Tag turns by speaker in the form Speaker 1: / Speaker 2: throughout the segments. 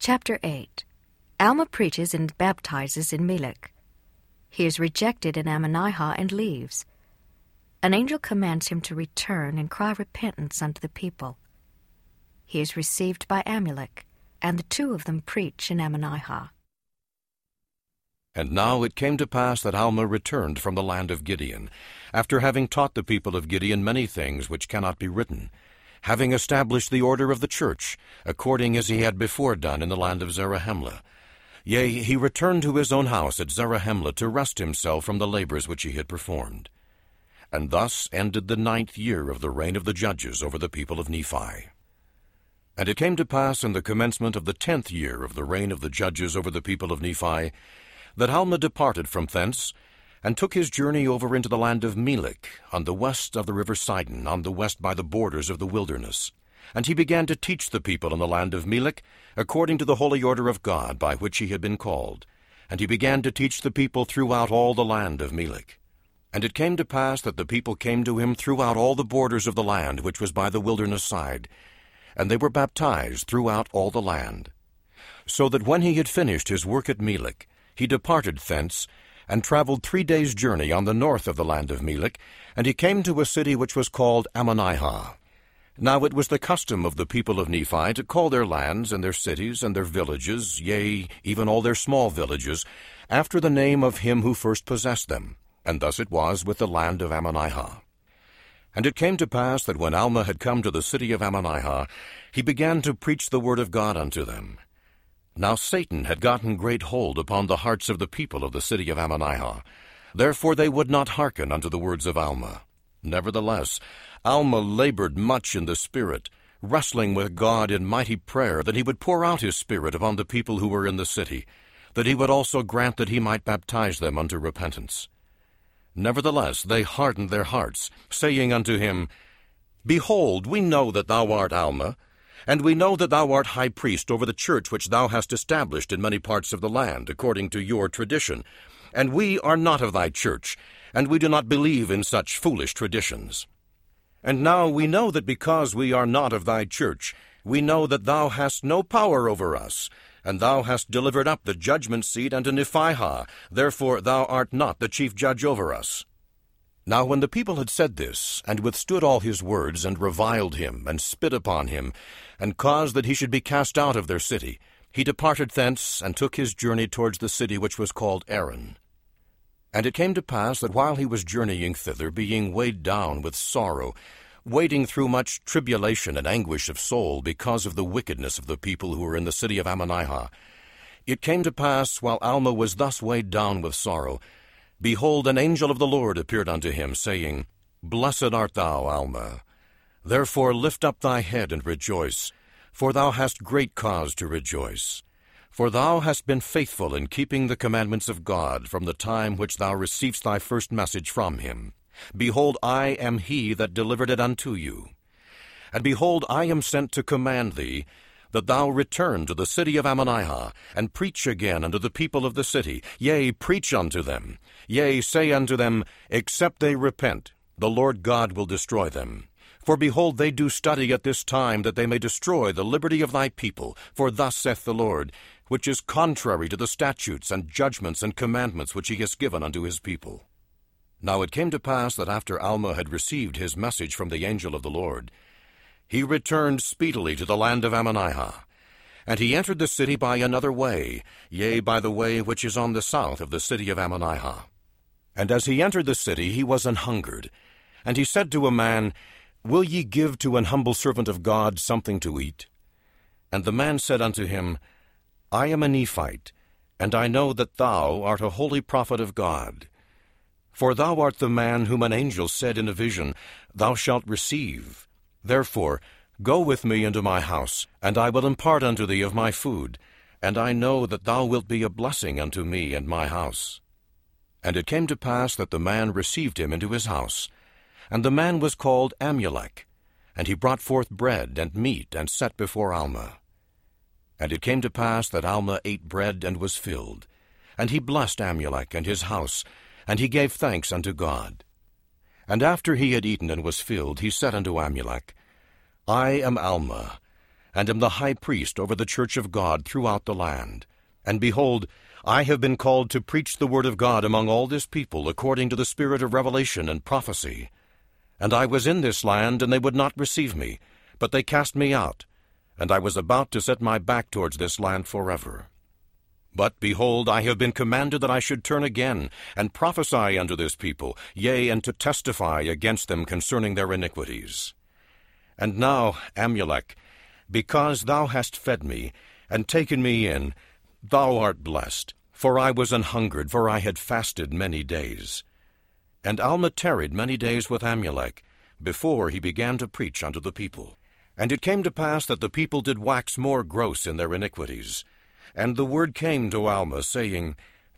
Speaker 1: Chapter 8 Alma preaches and baptizes in Melek. He is rejected in Ammonihah and leaves. An angel commands him to return and cry repentance unto the people. He is received by Amulek, and the two of them preach in Ammonihah.
Speaker 2: And now it came to pass that Alma returned from the land of Gideon, after having taught the people of Gideon many things which cannot be written, having established the order of the church, according as he had before done in the land of Zarahemla. Yea, he returned to his own house at Zarahemla to rest himself from the labors which he had performed. And thus ended the ninth year of the reign of the judges over the people of Nephi. And it came to pass in the commencement of the tenth year of the reign of the judges over the people of Nephi, that Alma departed from thence, and took his journey over into the land of Melek, on the west of the river Sidon, on the west by the borders of the wilderness. And he began to teach the people in the land of Melek, according to the holy order of God by which he had been called. And he began to teach the people throughout all the land of Melek. And it came to pass that the people came to him throughout all the borders of the land which was by the wilderness side, and they were baptized throughout all the land. So that when he had finished his work at Melek, he departed thence, and travelled three days' journey on the north of the land of Melek, and he came to a city which was called Ammonihah. Now it was the custom of the people of Nephi to call their lands and their cities and their villages, yea, even all their small villages, after the name of him who first possessed them. And thus it was with the land of Ammonihah. And it came to pass that when Alma had come to the city of Ammonihah, he began to preach the word of God unto them. Now Satan had gotten great hold upon the hearts of the people of the city of Ammonihah. Therefore they would not hearken unto the words of Alma. Nevertheless, Alma labored much in the Spirit, wrestling with God in mighty prayer that he would pour out his Spirit upon the people who were in the city, that he would also grant that he might baptize them unto repentance. Nevertheless they hardened their hearts, saying unto him, Behold, we know that thou art Alma, and we know that thou art high priest over the church which thou hast established in many parts of the land, according to your tradition. And we are not of thy church, and we do not believe in such foolish traditions. And now we know that because we are not of thy church, we know that thou hast no power over us, and thou hast delivered up the judgment seat unto Nephihah, therefore thou art not the chief judge over us. Now when the people had said this, and withstood all his words, and reviled him, and spit upon him, and caused that he should be cast out of their city, he departed thence, and took his journey towards the city which was called Aaron. And it came to pass that while he was journeying thither, being weighed down with sorrow, wading through much tribulation and anguish of soul because of the wickedness of the people who were in the city of Ammonihah, it came to pass, while Alma was thus weighed down with sorrow, Behold, an angel of the Lord appeared unto him, saying, Blessed art thou, Alma. Therefore lift up thy head and rejoice, for thou hast great cause to rejoice. For thou hast been faithful in keeping the commandments of God from the time which thou receivest thy first message from him. Behold, I am he that delivered it unto you. And behold, I am sent to command thee, that thou return to the city of Ammonihah, and preach again unto the people of the city, yea, preach unto them. Yea, say unto them, Except they repent, the Lord God will destroy them. For behold, they do study at this time that they may destroy the liberty of thy people. For thus saith the Lord, which is contrary to the statutes and judgments and commandments which he has given unto his people. Now it came to pass that after Alma had received his message from the angel of the Lord, he returned speedily to the land of Ammonihah. And he entered the city by another way, yea, by the way which is on the south of the city of Ammonihah. And as he entered the city, he was an hungered. And he said to a man, Will ye give to an humble servant of God something to eat? And the man said unto him, I am a Nephite, and I know that thou art a holy prophet of God. For thou art the man whom an angel said in a vision, Thou shalt receive Therefore, go with me into my house, and I will impart unto thee of my food, and I know that thou wilt be a blessing unto me and my house. And it came to pass that the man received him into his house. And the man was called Amulek, and he brought forth bread and meat and set before Alma. And it came to pass that Alma ate bread and was filled. And he blessed Amulek and his house, and he gave thanks unto God. And after he had eaten and was filled, he said unto Amulek, I am Alma, and am the high priest over the church of God throughout the land. And behold, I have been called to preach the word of God among all this people according to the spirit of revelation and prophecy. And I was in this land, and they would not receive me, but they cast me out, and I was about to set my back towards this land forever. But behold, I have been commanded that I should turn again, and prophesy unto this people, yea, and to testify against them concerning their iniquities. And now, Amulek, because thou hast fed me, and taken me in, thou art blessed, for I was an hungered, for I had fasted many days. And Alma tarried many days with Amulek, before he began to preach unto the people. And it came to pass that the people did wax more gross in their iniquities. And the word came to Alma, saying,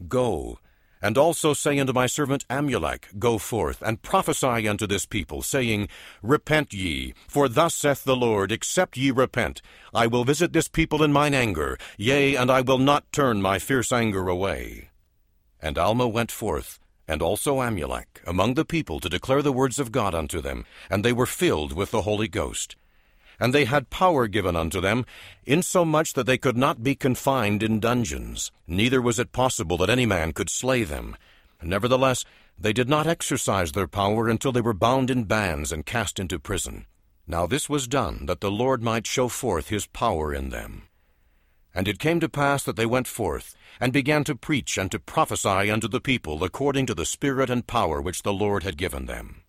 Speaker 2: Go, and also say unto my servant Amulek, Go forth, and prophesy unto this people, saying, Repent ye, for thus saith the Lord, Except ye repent, I will visit this people in mine anger, yea, and I will not turn my fierce anger away. And Alma went forth, and also Amulek, among the people to declare the words of God unto them, and they were filled with the Holy Ghost. And they had power given unto them, insomuch that they could not be confined in dungeons, neither was it possible that any man could slay them. Nevertheless, they did not exercise their power until they were bound in bands and cast into prison. Now this was done, that the Lord might show forth his power in them. And it came to pass that they went forth, and began to preach and to prophesy unto the people according to the spirit and power which the Lord had given them.